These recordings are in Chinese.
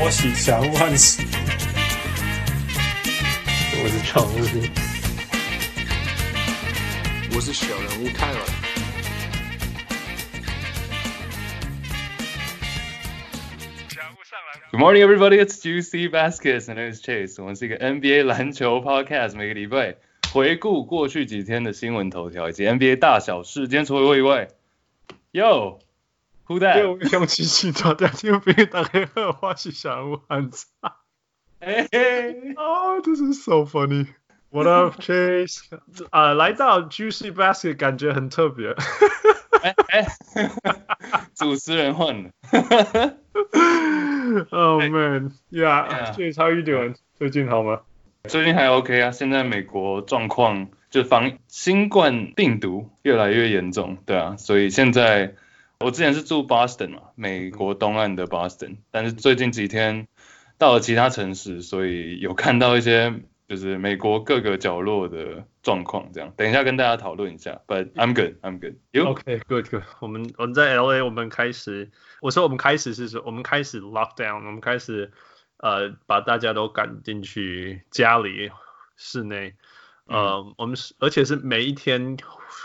拖喜祥万喜。我是常务，我是小人物泰尔。Good morning, everybody. It's Juicy Baskets and it's Chase. 我们是一个 NBA 篮球 podcast，每个礼拜回顾过去几天的新闻头条以及 NBA 大小事。今天除了我以外，Yo。Who that？我用机器打掉，因为别打开后花絮想我很惨。嘿嘿，哦，这是 so funny。What up, Chase？啊，来到 Juicy Basket 感觉很特别。哎哎，主持人换了。Oh man, yeah. Chase, how you doing？最近好吗？最近还 OK 啊。现在美国状况就防新冠病毒越来越严重，对啊，所以现在。我之前是住 Boston 嘛，美国东岸的 Boston，但是最近几天到了其他城市，所以有看到一些 就是美国各个角落的状况，这样，等一下跟大家讨论一下。But I'm good, I'm good. You? Okay, good, good. 我们我们在 LA，我们开始，我说我们开始是说，我们开始 lockdown，我们开始呃把大家都赶进去家里室内，呃，嗯、我们是而且是每一天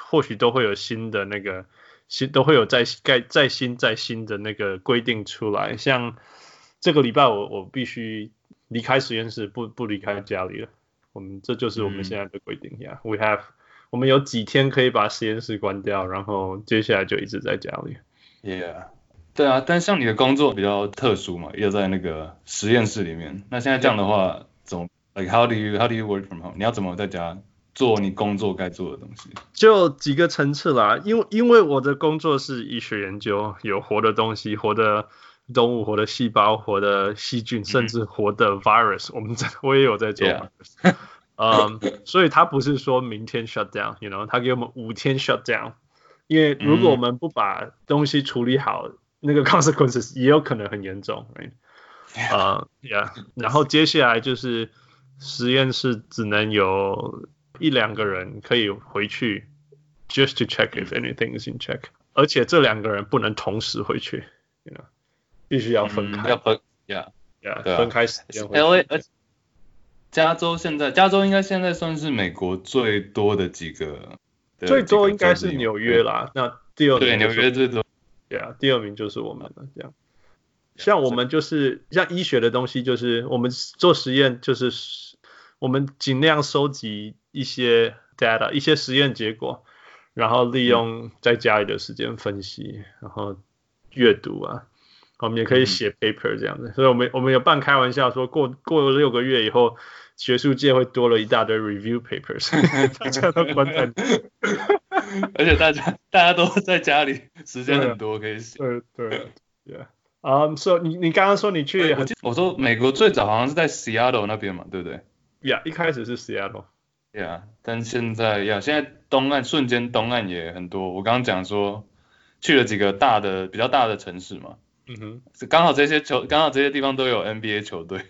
或许都会有新的那个。新都会有再盖再新再新的那个规定出来，像这个礼拜我我必须离开实验室，不不离开家里了。我们这就是我们现在的规定呀。嗯、yeah, We have 我们有几天可以把实验室关掉，然后接下来就一直在家里。Yeah，对啊，但像你的工作比较特殊嘛，要在那个实验室里面。那现在这样的话.怎么？Like how do you how do you work from home？你要怎么在家？做你工作该做的东西，就几个层次啦。因为因为我的工作是医学研究，有活的东西，活的动物，活的细胞，活的细菌，甚至活的 virus，、嗯、我们在我也有在做。嗯，所以他不是说明天 shut down，you know，他给我们五天 shut down。因为如果我们不把东西处理好，嗯、那个 consequences 也有可能很严重。啊、uh,，yeah，然后接下来就是实验室只能有。一两个人可以回去，just to check if anything is in check，而且这两个人不能同时回去，you know，必须要分开，嗯、要分，yeah，yeah，分开时间。LA，加州现在，加州应该现在算是美国最多的几个，的最多应该是纽约啦，对那第二名对纽约最多，yeah，第二名就是我们了，这样。像我们就是像医学的东西，就是我们做实验，就是我们尽量收集。一些 data，一些实验结果，然后利用在家里的时间分析，嗯、然后阅读啊，我们也可以写 paper 这样子。嗯、所以我们我们有半开玩笑说过，过六个月以后，学术界会多了一大堆 review papers，大家都关在，而且大家大家都在家里，时间很多可以写。对对，yeah。啊，说你你刚刚说你去，我我说美国最早好像是在 Seattle 那边嘛，对不对？Yeah，一开始是 Seattle。对啊，但现在呀，现在东岸瞬间东岸也很多。我刚刚讲说去了几个大的比较大的城市嘛，嗯哼，是刚好这些球刚好这些地方都有 NBA 球队，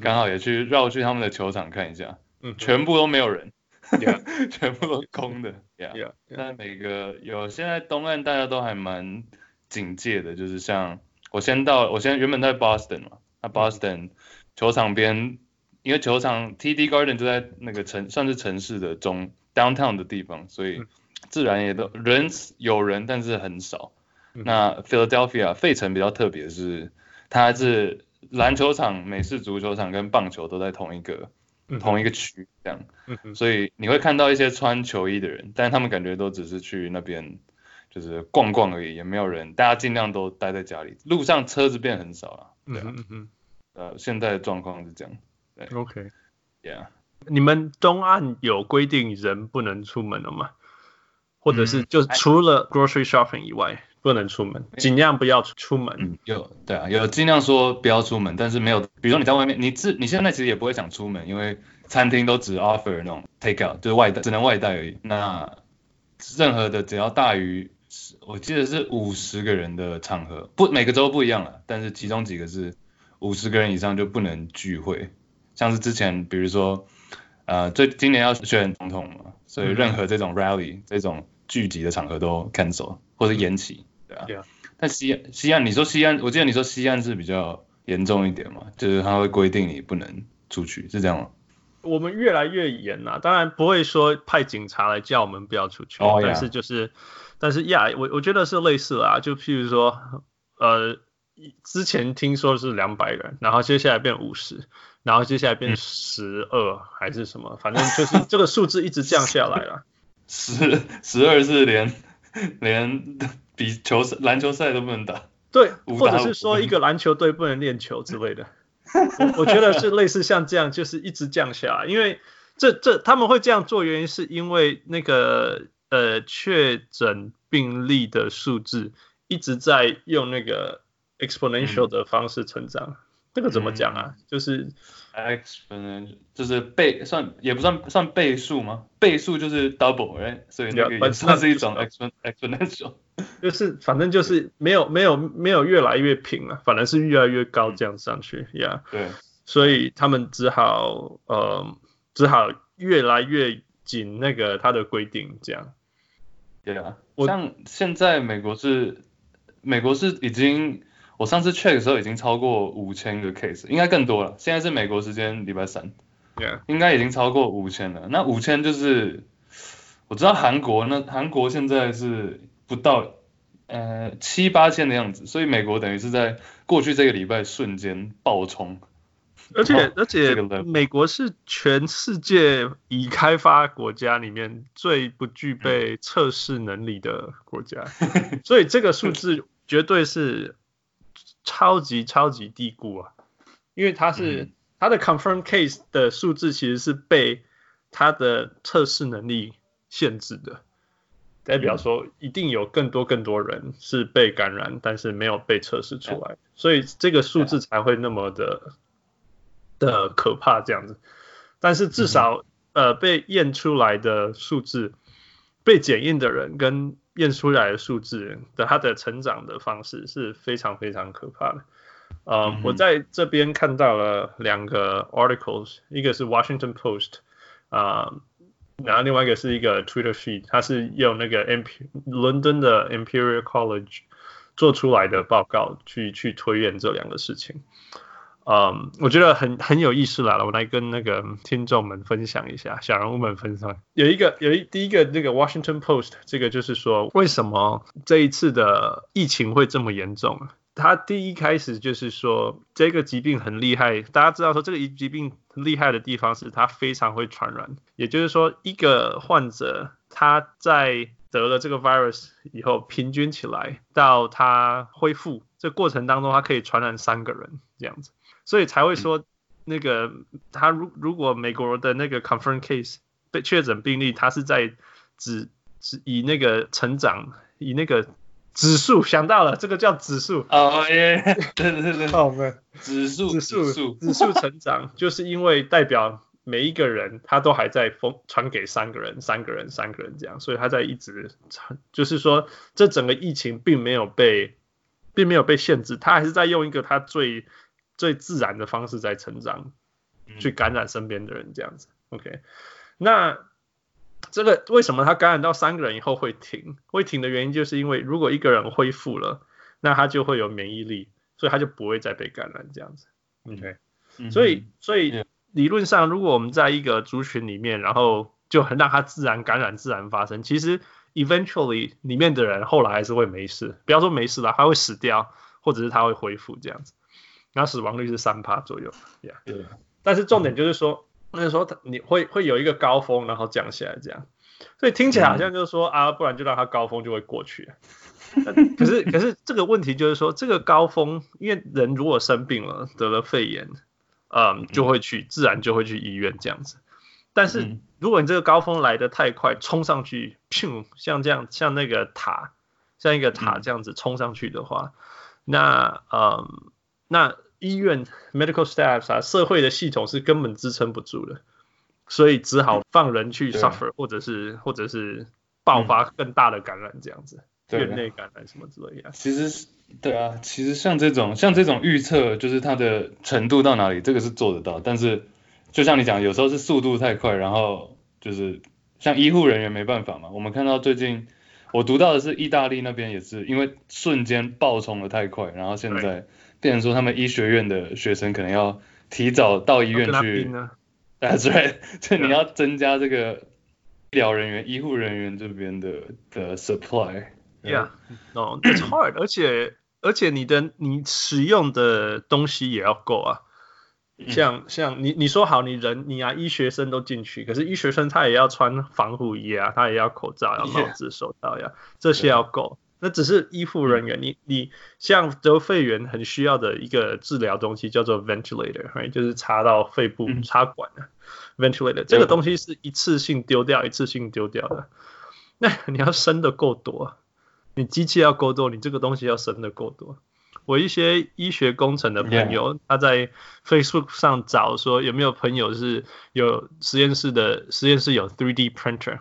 刚好也去绕去他们的球场看一下，嗯，全部都没有人，Yeah. 全部都空的，Yeah，但每个有现在东岸大家都还蛮警戒的，就是像我先到我先原本在 Boston 嘛，那 Boston 球场边。因为球场 TD Garden 就在那个城，算是城市的中 downtown 的地方，所以自然也都人有人，但是很少。那 Philadelphia 费城比较特别是，它是篮球场、美式足球场跟棒球都在同一个同一个区这样，所以你会看到一些穿球衣的人，但他们感觉都只是去那边就是逛逛而已，也没有人，大家尽量都待在家里，路上车子变很少了。对啊，呃，现在的状况是这样。OK，Yeah，你们东岸有规定人不能出门了吗？或者是就除了 grocery shopping 以外不能出门，尽量不要出门。嗯，有，对啊，有尽量说不要出门，但是没有，比如说你在外面，你自你现在其实也不会想出门，因为餐厅都只 offer 那种 take out，就是外带，只能外带而已。那任何的只要大于，我记得是五十个人的场合，不每个州不一样了，但是其中几个是五十个人以上就不能聚会。像是之前，比如说，呃，最今年要选总统嘛，所以任何这种 rally、嗯、这种聚集的场合都 cancel 或者延期，对啊。Yeah. 但西岸西岸，你说西岸，我记得你说西岸是比较严重一点嘛，就是他会规定你不能出去，是这样吗？我们越来越严啦，当然不会说派警察来叫我们不要出去，oh. 但是就是，但是呀，我我觉得是类似啦，就譬如说，呃，之前听说是两百人，然后接下来变五十，然后接下来变十二还是什么，反正就是这个数字一直降下来了。十十二是连连比球赛篮球赛都不能打，对，或者是说一个篮球队不能练球之类的。我我觉得是类似像这样，就是一直降下来，因为这这他们会这样做，原因是因为那个呃确诊病例的数字一直在用那个 exponential 的方式成长。嗯、这个怎么讲啊？嗯、就是 exponential 就是倍算也不算算倍数吗？倍数就是 double，哎，所以那个也算是一种 exponential。就是反正就是没有没有没有越来越平了，反而是越来越高这样上去呀。对，所以他们只好呃只好越来越紧那个他的规定这样。对啊，像现在美国是美国是已经我上次 check 的时候已经超过五千个 case，应该更多了。现在是美国时间礼拜三，应该已经超过五千了。那五千就是我知道韩国那韩国现在是不到。呃，七八千的样子，所以美国等于是在过去这个礼拜瞬间爆冲，而且而且美国是全世界已开发国家里面最不具备测试能力的国家，所以这个数字绝对是超级超级低估啊，因为它是它的 confirm case 的数字其实是被它的测试能力限制的。代表说，一定有更多更多人是被感染，但是没有被测试出来，所以这个数字才会那么的的可怕这样子。但是至少呃被验出来的数字，被检验的人跟验出来的数字的它的成长的方式是非常非常可怕的。呃，我在这边看到了两个 articles，一个是 Washington Post 啊。然后另外一个是一个 Twitter feed，它是用那个 M 伦敦的 Imperial College 做出来的报告去去推演这两个事情。嗯，我觉得很很有意思啦，我来跟那个听众们分享一下，小人物们分享。有一个有一第一个那个 Washington Post，这个就是说为什么这一次的疫情会这么严重？他第一开始就是说这个疾病很厉害，大家知道说这个疾病厉害的地方是它非常会传染，也就是说一个患者他在得了这个 virus 以后，平均起来到他恢复这过程当中，他可以传染三个人这样子，所以才会说那个他如如果美国的那个 confirmed case 被确诊病例，他是在指指以那个成长以那个。指数想到了，这个叫指数。哦耶，对对对，好们指数指数。指数。成长，就是因为代表每一个人他都还在封传给三个人，三个人，三个人这样，所以他在一直传，就是说这整个疫情并没有被并没有被限制，他还是在用一个他最最自然的方式在成长，去感染身边的人这样子。OK，那。这个为什么他感染到三个人以后会停？会停的原因就是因为如果一个人恢复了，那他就会有免疫力，所以他就不会再被感染这样子。OK，所以所以理论上，如果我们在一个族群里面，然后就很让他自然感染、自然发生，其实 eventually 里面的人后来还是会没事，不要说没事了，他会死掉，或者是他会恢复这样子。然后死亡率是三趴左右，Yeah，但是重点就是说。那时候他你会会有一个高峰，然后降下来这样，所以听起来好像就是说、嗯、啊，不然就让它高峰就会过去。可是可是这个问题就是说，这个高峰，因为人如果生病了得了肺炎，嗯，就会去自然就会去医院这样子。但是如果你这个高峰来得太快，冲上去，砰，像这样像那个塔，像一个塔这样子冲上去的话，那嗯那。医院 medical staff 啊，社会的系统是根本支撑不住的，所以只好放人去 suffer，、嗯、或者是或者是爆发更大的感染这样子，嗯、院内感染什么之类的。其实对啊，其实像这种像这种预测，就是它的程度到哪里，这个是做得到。但是就像你讲，有时候是速度太快，然后就是像医护人员没办法嘛。我们看到最近我读到的是意大利那边也是因为瞬间爆冲的太快，然后现在。变成说他们医学院的学生可能要提早到医院去。That's right，就你要增加这个医疗人员、医护人员这边的的 supply。Yeah，no，it's hard，而且而且你的你使用的东西也要够啊。像像你你说好你人你啊医学生都进去，可是医学生他也要穿防护衣啊，他也要口罩、要帽子、手套呀，这些要够。那只是医护人员，你你像得肺炎很需要的一个治疗东西叫做 ventilator，right？就是插到肺部插管的 ventilator，这个东西是一次性丢掉，一次性丢掉的。那你要生的够多，你机器要够多，你这个东西要生的够多。我一些医学工程的朋友，他在 Facebook 上找说有没有朋友是有实验室的实验室有 3D printer，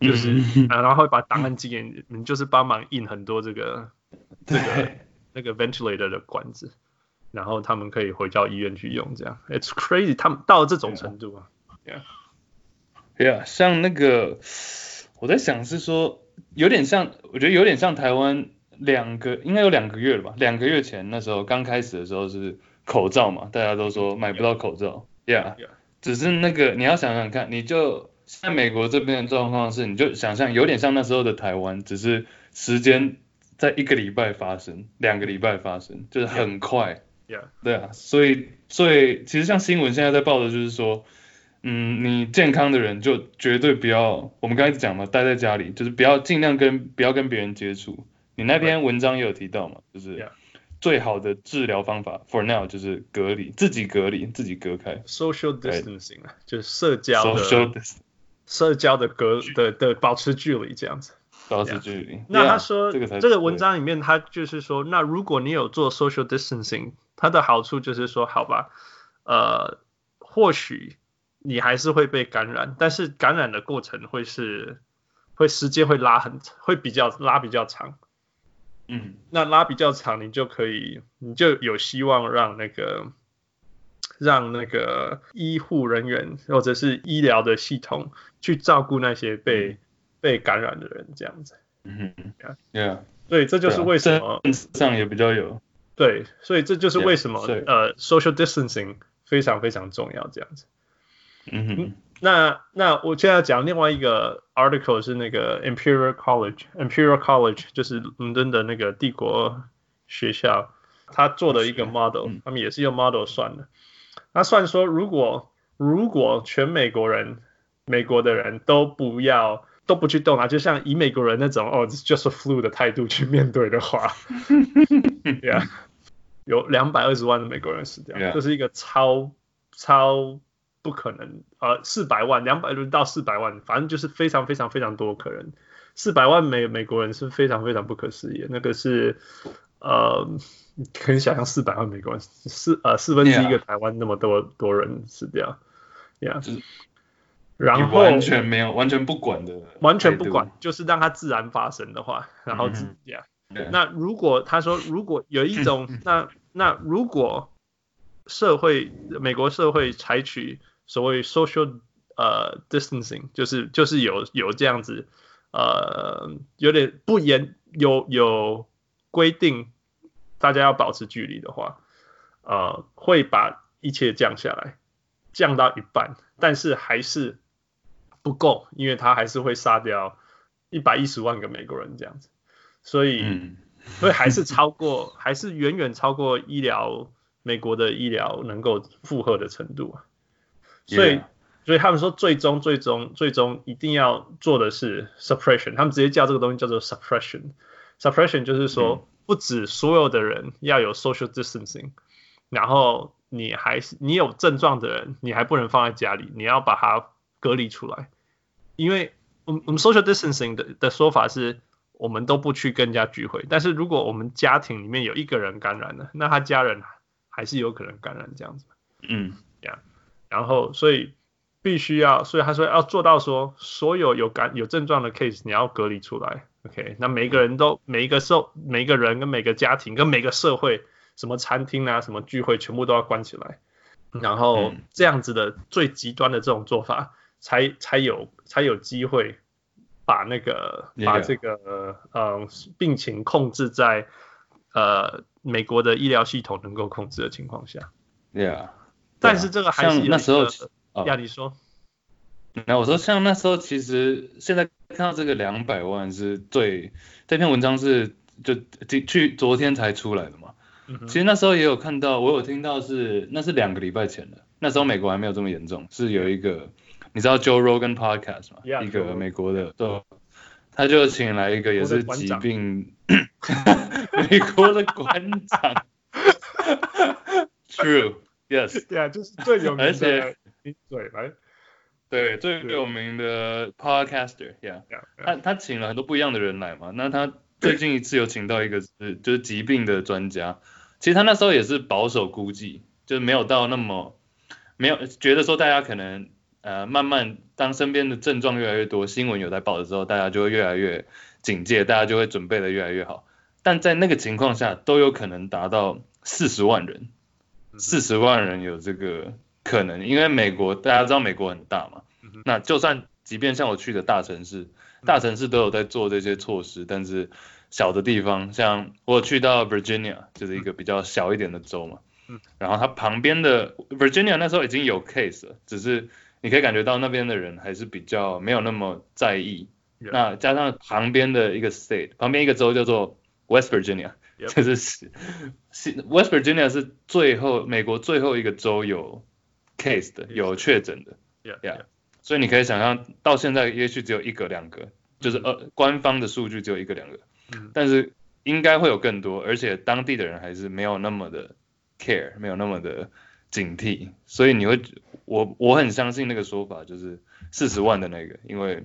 就是啊，然后会把档案寄给你，你就是帮忙印很多这个 这个那个 ventilator 的管子，然后他们可以回到医院去用，这样。It's crazy，他们到了这种程度啊。Yeah，Yeah，像那个我在想是说有点像，我觉得有点像台湾。两个应该有两个月了吧？两个月前那时候刚开始的时候是口罩嘛，大家都说买不到口罩，Yeah，只是那个你要想想看，你就在美国这边的状况是，你就想象有点像那时候的台湾，只是时间在一个礼拜发生，两个礼拜发生，就是很快，Yeah，对啊，所以所以其实像新闻现在在报的就是说，嗯，你健康的人就绝对不要，我们刚才讲嘛，待在家里，就是不要尽量跟不要跟别人接触。你那篇文章也有提到嘛，就是最好的治疗方法 for now 就是隔离，自己隔离，自己隔开。social distancing 啊，就是社交的，社交的隔的的保持距离这样子。保持距离。那他说这个文章里面他就是说，那如果你有做 social distancing，它的好处就是说，好吧，呃，或许你还是会被感染，但是感染的过程会是会时间会拉很，会比较拉比较长。嗯，那拉比较长，你就可以，你就有希望让那个，让那个医护人员或者是医疗的系统去照顾那些被、嗯、被感染的人，这样子。嗯嗯，Yeah，对，这就是为什么上也比较有。对，所以这就是为什么 yeah, 呃，social distancing 非常非常重要，这样子。嗯哼。那那我现在要讲另外一个 article 是那个 Imperial College，Imperial College 就是伦敦的那个帝国学校，他做的一个 model，他们也是用 model 算的。他算说，如果如果全美国人，美国的人都不要都不去动啊，就像以美国人那种哦，just a flu 的态度去面对的话，Yeah，有两百二十万的美国人死掉，这.是一个超超。不可能，呃，四百万、两百轮到四百万，反正就是非常非常非常多可能。四百万美美国人是非常非常不可思议，那个是，呃，可以想象四百万美国人四呃四分之一个台湾那么多.多人死掉，Yeah，然后完全没有完全不管的，完全不管，就是让它自然发生的话，然后这样。那如果他说如果有一种，那那如果社会美国社会采取所谓 social 呃、uh, distancing，就是就是有有这样子呃有点不严有有规定大家要保持距离的话，呃会把一切降下来，降到一半，但是还是不够，因为他还是会杀掉一百一十万个美国人这样子，所以、嗯、所以还是超过 还是远远超过医疗。美国的医疗能够负荷的程度啊，所以 Yeah. 所以他们说最终最终最终一定要做的是 suppression，他们直接叫这个东西叫做 suppression。suppression 就是说不止所有的人要有 social distancing，然后你还是你有症状的人你还不能放在家里，你要把它隔离出来，因为我们我们 social distancing 的的说法是我们都不去跟人家聚会，但是如果我们家庭里面有一个人感染了，那他家人。还是有可能感染这样子，嗯，这样，然后所以必须要，所以他说要做到说，所有有感有症状的 case 你要隔离出来，OK，那每个人都每一个社每一个人跟每个家庭跟每个社会，什么餐厅啊什么聚会全部都要关起来，然后这样子的最极端的这种做法，才才有才有机会把那个把这个呃病情控制在呃。美国的医疗系统能够控制的情况下。Yeah，但是这个还是那时候，亚迪说，那我说像那时候其实现在看到这个两百万是最这篇文章是就去昨天才出来的嘛。其实那时候也有看到，我有听到是那是两个礼拜前的，那时候美国还没有这么严重，是有一个你知道 Joe Rogan Podcast 吗？Yeah, 一个美国的，对，他就请来一个也是疾病，美国的馆长，True，Yes，对啊，就是最有名的，而且对来，对最有名的 Podcaster，Yeah，他他请了很多不一样的人来嘛，那他最近一次有请到一个是 就是疾病的专家。其实他那时候也是保守估计，就是没有到那么没有觉得说大家可能呃慢慢当身边的症状越来越多，新闻有在报的时候，大家就会越来越警戒，大家就会准备的越来越好。但在那个情况下，都有可能达到四十万人，四十万人有这个可能，因为美国大家知道美国很大嘛，那就算即便像我去的大城市，大城市都有在做这些措施，但是。小的地方，像我去到 Virginia，就是一个比较小一点的州嘛，嗯，然后它旁边的 Virginia 那时候已经有 case 了，只是你可以感觉到那边的人还是比较没有那么在意。那加上旁边的一个 state，旁边一个州叫做 West Virginia，就是 Yep. West Virginia 是最后美国最后一个州有 case 的，有确诊的，Yeah，, yeah. 所以你可以想象到现在也许只有一个两个，就是呃官方的数据只有一个两个。但是应该会有更多，而且当地的人还是没有那么的 care，没有那么的警惕，所以你会，我我很相信那个说法，就是四十万的那个，因为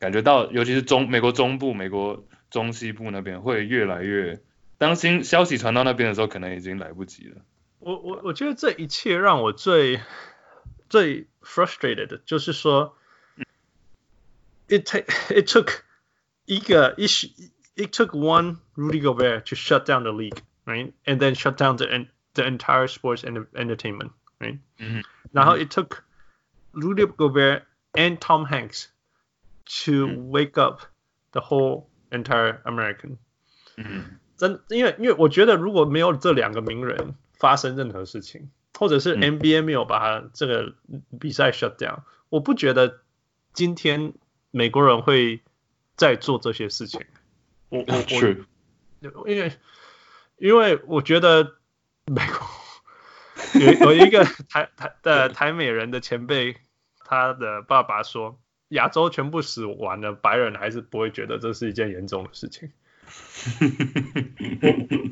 感觉到，尤其是中美国中部、美国中西部那边会越来越，当新消息传到那边的时候，可能已经来不及了。我我我觉得这一切让我最最 frustrated 的就是说，it take it took 一个一时。It took one Rudy Gobert to shut down the league, right? And then shut down the the entire sports and entertainment, right? Mm-hmm. Now it took Rudy Gobert and Tom Hanks to mm-hmm. wake up the whole entire American. 真因为因为我觉得如果没有这两个名人 发生任何事情，或者是 NBA 没有把他这个比赛 shut down，我不觉得今天美国人会再做这些事情。我我我，因为因为我觉得美国有有一个 台台的台美人的前辈，他的爸爸说，亚洲全部死完了，白人还是不会觉得这是一件严重的事情。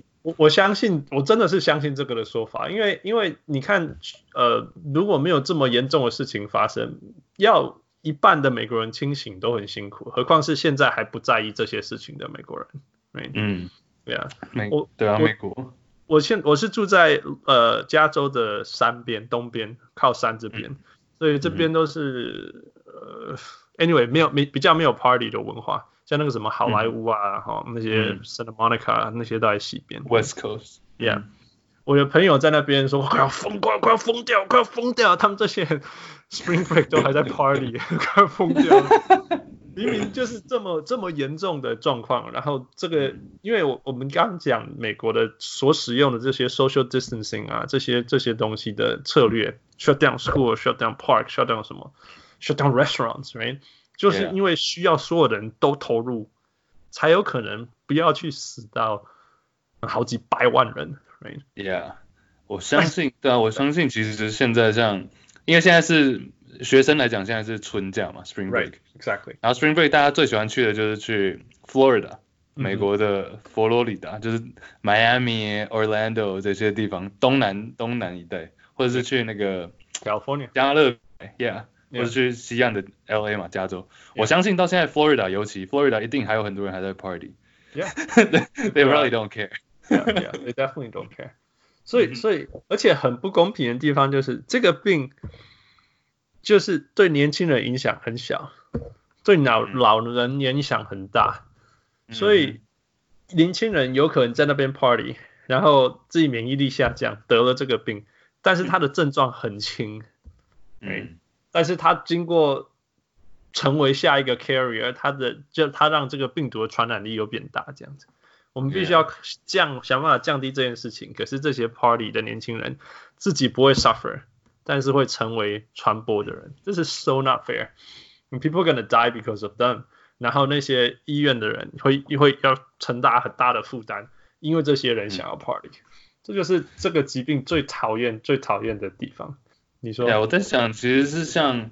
我我我相信，我真的是相信这个的说法，因为因为你看，呃，如果没有这么严重的事情发生，要。一半的美国人清醒都很辛苦，何况是现在还不在意这些事情的美国人。Right? 嗯，对啊，美我对啊，美国。我现我是住在呃加州的山边东边，靠山这边，嗯、所以这边都是、嗯、呃，anyway 没有没比较没有 party 的文化，像那个什么好莱坞啊，哈、嗯、那些 Santa Monica、嗯、那些都在西边。West Coast，yeah、嗯。我的朋友在那边说快要疯，快快要疯掉，快要疯掉！他们这些 Spring Break 都还在 Party，快要疯掉！明明就是这么这么严重的状况，然后这个，因为我我们刚讲美国的所使用的这些 Social Distancing 啊，这些这些东西的策略，Shut down school，Shut down park，Shut down 什么，Shut down restaurants，right？就是因为需要所有的人都投入，才有可能不要去死到好几百万人。，right？Yeah，我相信，对啊，我相信其实现在像，因为现在是学生来讲，现在是春假嘛，Spring Break，Exactly。然后 Spring Break 大家最喜欢去的就是去 Florida，美国的佛罗里达，就是 Miami、Orlando 这些地方，东南东南一带，或者是去那个 California 加勒，Yeah，或者去西岸的 LA 嘛，加州。我相信到现在 Florida 尤其 Florida 一定还有很多人还在 Party。Yeah，They really don't care。Yeah, yeah, they definitely don't care. 所以，所以，而且很不公平的地方就是，这个病就是对年轻人影响很小，对老老人影响很大。所以，年轻人有可能在那边 party，然后自己免疫力下降，得了这个病，但是他的症状很轻。嗯。但是他经过成为下一个 carrier，他的就他让这个病毒的传染力又变大，这样子。我们必须要降想办法降低这件事情。可是这些 party 的年轻人自己不会 suffer，但是会成为传播的人，这是 so not fair。People gonna die because of them。然后那些医院的人会会要承担很大的负担，因为这些人想要 party。这就是这个疾病最讨厌最讨厌的地方。你说？对，我在想，其实是像。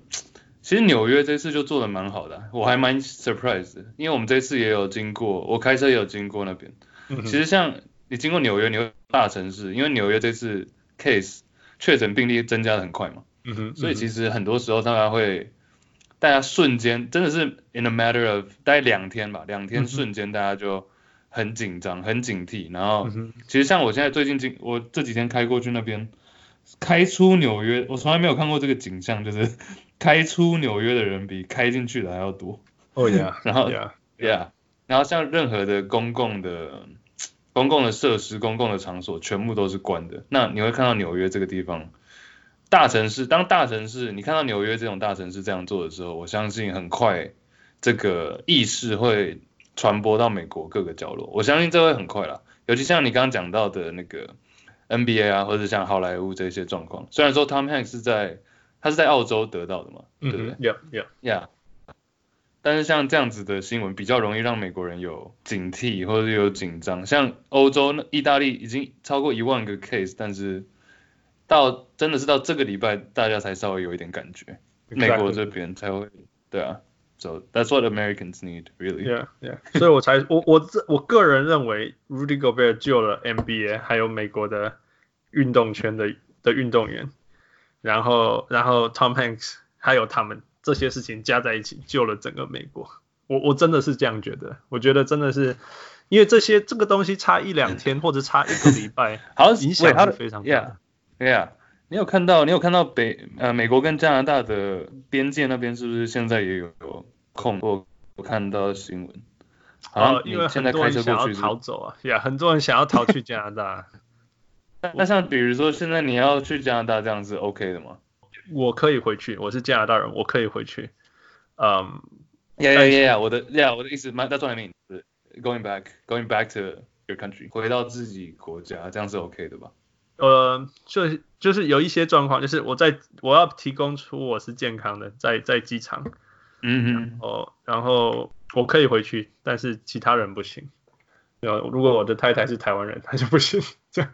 其实纽约这次就做的蛮好的，啊，我还蛮 surprise 的，因为我们这次也有经过，我开车也有经过那边。嗯、其实像你经过纽约，纽约大城市，因为纽约这次 case 确诊病例增加的很快嘛，嗯哼，所以其实很多时候大家会，大家瞬间真的是 in a matter of 大概两天吧，两天瞬间大家就很紧张、很警惕，然后其实像我现在最近经我这几天开过去那边，开出纽约，我从来没有看过这个景象，就是。开出纽约的人比开进去的还要多。哦呀，然后呀，yeah，然后像任何的公共的、公共的设施、公共的场所，全部都是关的。那你会看到纽约这个地方，大城市，当大城市你看到纽约这种大城市这样做的时候，我相信很快这个意识会传播到美国各个角落。我相信这会很快啦，尤其像你刚刚讲到的那个 NBA 啊，或者像好莱坞这些状况。虽然说 Tom Hanks 是在他是在澳洲得到的嘛？对不对？Yeah, yeah, yeah. 但是像这样子的新闻比较容易让美国人有警惕或者有紧张。像欧洲、那意大利已经超过一万个 case，但是到真的是到这个礼拜，大家才稍微有一点感觉。Exactly. 美国这边才会，对啊。So that's what Americans need, really. Yeah, yeah. 所以我才我我这我个人认为，Rudy Gobert 救了 NBA，还有美国的运动圈的的运动员。然后，然后 Tom Hanks 还有他们这些事情加在一起，救了整个美国。我我真的是这样觉得，我觉得真的是，因为这些这个东西差一两天 或者差一个礼拜，好影响是非常大。Yeah, yeah. 你有看到你有看到北呃美国跟加拿大的边界那边是不是现在也有空？我我看到新闻，好，因为很多人想要逃走啊，呀，很多人想要逃去加拿大。那像比如说现在你要去加拿大这样子 OK 的吗？我可以回去，我是加拿大人，我可以回去。嗯，Yeah Yeah Yeah，我的 Yeah 我的意思，That's what I mean，是 going back going back to your country，回到自己国家这样是 OK 的吧？呃，就就是有一些状况，就是我在我要提供出我是健康的，在在机场，嗯嗯，哦，然后我可以回去，但是其他人不行。如果我的太太是台湾人，她就不行。这样。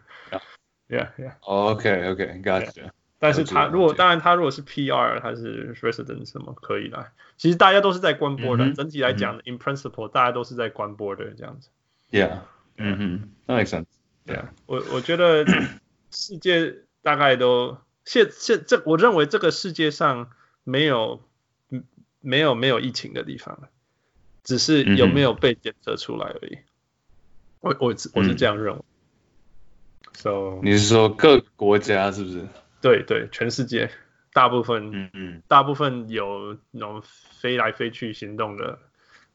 Yeah, yeah. OK, OK, gotcha. 但是他如果当然他如果是 PR，他是 resident 什么可以的。其实大家都是在关 border 的，整体来讲、mm hmm.，in principle 大家都是在关 border 的这样子。Yeah. 嗯哼，That makes sense. Yeah. 我我觉得世界大概都现现这我认为这个世界上没有没有没有疫情的地方，只是有没有被检测出来而已。我我我是这样认为。Mm hmm. So, 你是说各国家是不是？对对，全世界大部分，嗯嗯，大部分有那种飞来飞去行动的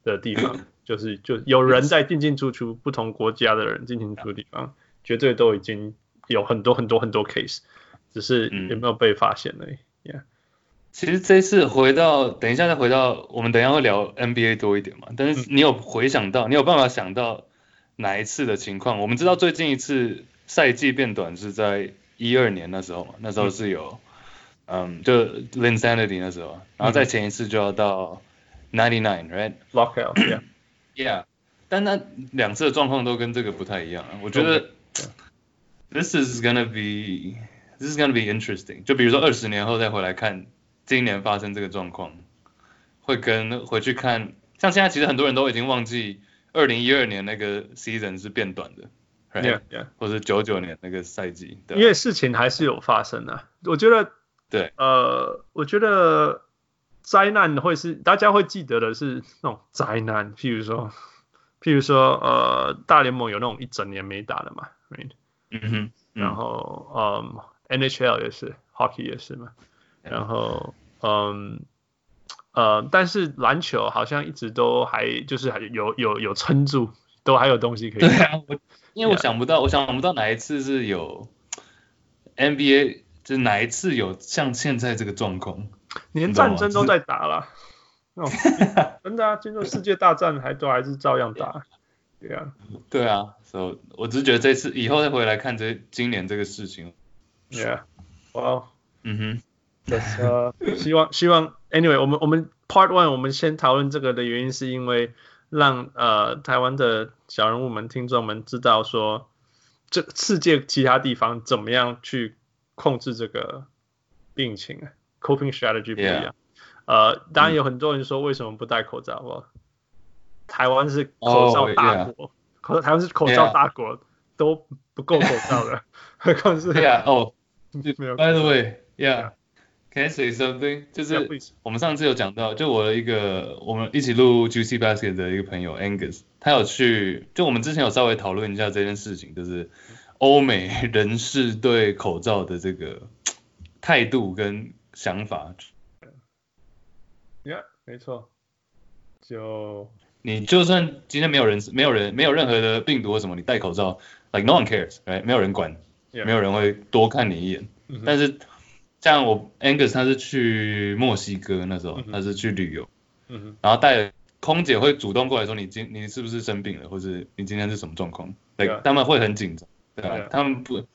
的地方，就是就有人在进进出出，不同国家的人进进出出的地方，绝对都已经有很多很多很多 case，只是有没有被发现而已。Yeah. 其实这次回到，等一下再回到，我们等一下会聊 NBA 多一点嘛，但是你有回想到，你有办法想到哪一次的情况？我们知道最近一次。赛季变短是在一二年那时候嘛，那时候是有，嗯，嗯，就 Linsanity 那时候，然后再前一次就要到 ninety nine，right？Lockout，yeah，yeah，但那两次的状况都跟这个不太一样啊。我觉得 this is gonna be，this is gonna be interesting。就比如说二十年后再回来看今年发生这个状况，会跟回去看，像现在其实很多人都已经忘记二零一二年那个 season 是变短的。Yeah, yeah. 或者九九年那个赛季，因为事情还是有发生的。我觉得，对，呃，我觉得灾难会是大家会记得的是那种灾难，譬如说，譬如说，呃，大联盟有那种一整年没打的嘛，right？嗯哼，然后，嗯，NHL 也是，Hockey 也是嘛，然后，嗯，呃，但是篮球好像一直都还就是还有有有撑住，都还有东西可以。对啊，我。因为我想不到.我想不到哪一次是有 NBA，就是哪一次有像现在这个状况，连战争都在打了，真的啊，进入世界大战还都还是照样打。对啊，对啊，所以我只是觉得这次以后再回来看这今年这个事情，Yeah，哇，嗯哼，呃，希望 希望，Anyway，我们我们 Part One 我们先讨论这个的原因是因为让呃台湾的小人物们听众们知道说，这世界其他地方怎么样去控制这个病情，coping strategy 不一样，呃，当然有很多人说为什么不戴口罩，我。台湾是口罩大国，可、oh, yeah. 台湾是口罩大国，yeah. 都不够口罩的，何况是呀哦，没有。By the way，yeah，can I say something？就是我们上次有讲到，就我的一个我们一起录 Juicy Basket 的一个朋友 Angus，他有去，就我们之前有稍微讨论一下这件事情，就是欧美人士对口罩的这个 态度跟想法。Yeah，没错，就。你就算今天没有人，没有人，没有任何的病毒或什么，你戴口罩，like no one cares，right？没有人管.没有人会多看你一眼。Mm -hmm. 但是像我 Angus 他是去墨西哥那时候，mm -hmm. 他是去旅游，mm -hmm. 然后带空姐会主动过来说你今你是不是生病了，或者你今天是什么状况？Like, yeah. 他们会很紧张，对吧.他们不。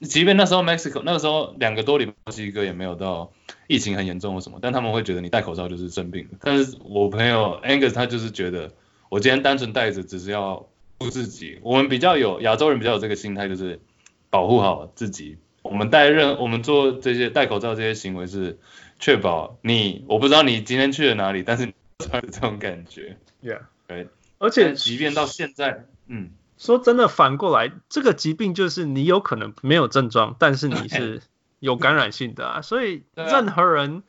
即便那时候 Mexico 那个时候两个多礼拜墨西哥也没有到疫情很严重或什么，但他们会觉得你戴口罩就是生病。但是我朋友 Angus 他就是觉得我今天单纯戴着只是要护自己。我们比较有亚洲人比较有这个心态，就是保护好自己。我们戴任我们做这些戴口罩这些行为是确保你，我不知道你今天去了哪里，但是这种感觉，Yeah，对。而且即便到现在，嗯。说真的，反过来，这个疾病就是你有可能没有症状，但是你是有感染性的啊。所以任何人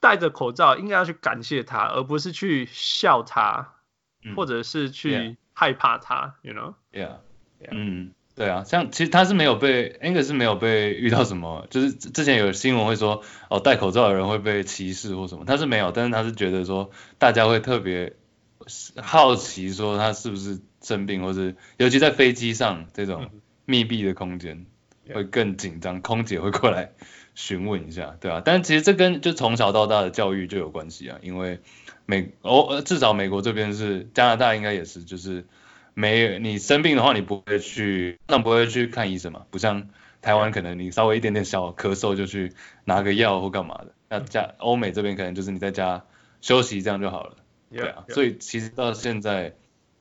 戴着口罩应该要去感谢他，而不是去笑他，或者是去害怕他。You know？Yeah，嗯，对啊，像其实他是没有被，Angus 是没有被遇到什么，就是之前有新闻会说哦，戴口罩的人会被歧视或什么，他是没有，但是他是觉得说大家会特别好奇说他是不是。生病，或是尤其在飞机上这种密闭的空间，会更紧张，空姐会过来询问一下，对吧？但其实这跟就从小到大的教育就有关系啊，因为美哦，至少美国这边是，加拿大应该也是，就是没你生病的话，你不会去，那不会去看医生嘛，不像台湾可能你稍微一点点小咳嗽就去拿个药或干嘛的，那加欧美这边可能就是你在家休息这样就好了，对啊，所以其实到现在。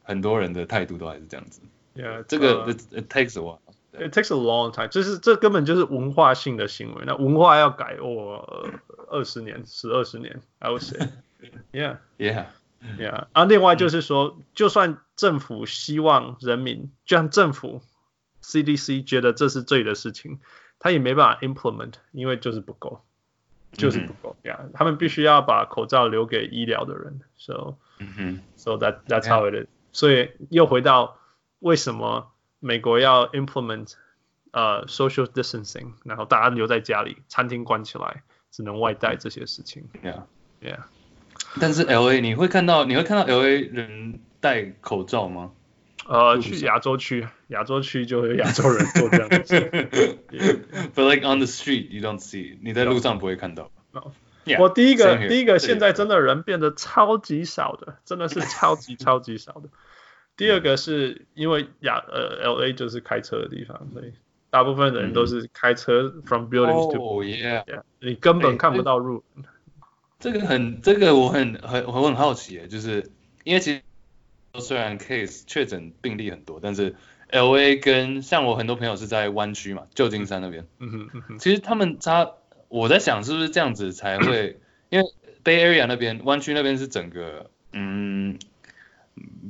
很多人的态度都还是这样子。Yeah，这个、uh, it takes a while. It takes a long time. 就是这根本就是文化性的行为。那文化要改，哦，二十年、十二十年，I would say. Yeah, yeah, yeah. 啊，另外就是说，就算政府希望人民，就像政府 CDC 觉得这是对的事情，他也没办法 implement，因为就是不够，就是不够。Yeah，他们必须要把口罩留给医疗的人。So, so that that's how it is. 所以又回到为什么美国要 implement 呃、uh, social distancing，然后大家留在家里，餐厅关起来，只能外带这些事情。Yeah, yeah. 但是 LA 你会看到你会看到 LA 人戴口罩吗？呃，去亚洲区，亚洲区就有亚洲人做这样的事。But like on the street you don't see，你在路上不会看到。No. Yeah, 我第一个第一个现在真的人变得超级少的，真的是超级超级少的。第二个是因为亚呃 LA 就是开车的地方，所以大部分的人都是开车 from buildings to、oh, yeah. yeah, 你根本看不到路。欸、这个很这个我很很我很好奇诶，就是因为其实虽然 case 确诊病例很多，但是 LA 跟像我很多朋友是在湾区嘛，旧金山那边，嗯哼嗯哼，其实他们差。我在想是不是这样子才会，因为 Bay Area 那边湾区那边是整个，嗯，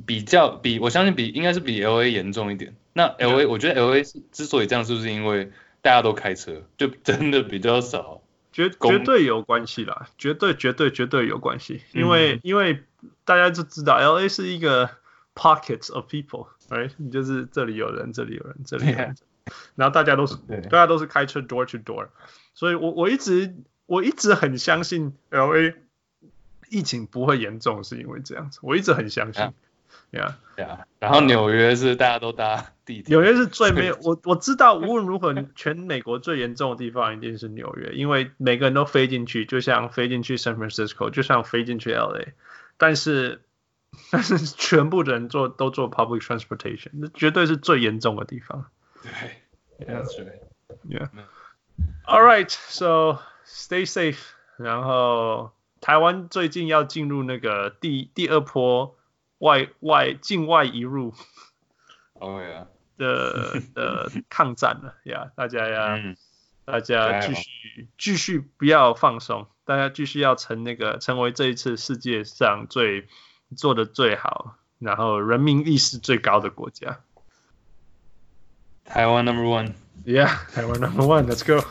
比较比我相信比应该是比 LA 严重一点。那 LA、我觉得 LA 是之所以这样，是不是因为大家都开车，就真的比较少？绝绝对有关系啦，绝对绝对绝对有关系。因为、嗯、因为大家就知道 LA 是一个 pockets of people，right？你就是这里有人，这里有人，这里有人，然后大家都是大家都是开车 door to door。所以我我一直我一直很相信 LA 疫情不会严重，是因为这样子，我一直很相信。Yeah, yeah. 然后纽约是大家都搭地铁。纽约是最没有 我我知道，无论如何，全美国最严重的地方一定是纽约，因为每个人都飞进去，就像飞进去 San Francisco，就像飞进去 LA。但是 但是全部的人做都做 public transportation，那绝对是最严重的地方。对. Yeah. All right, so stay safe. 然后台湾最近要进入那个第第二波外外境外移入。Oh yeah. 的 的抗战了呀！大家呀，嗯、大家继续继续不要放松，大家继续要成那个成为这一次世界上最做的最好，然后人民意识最高的国家。台湾 number one，yeah，台湾 number one，let's go。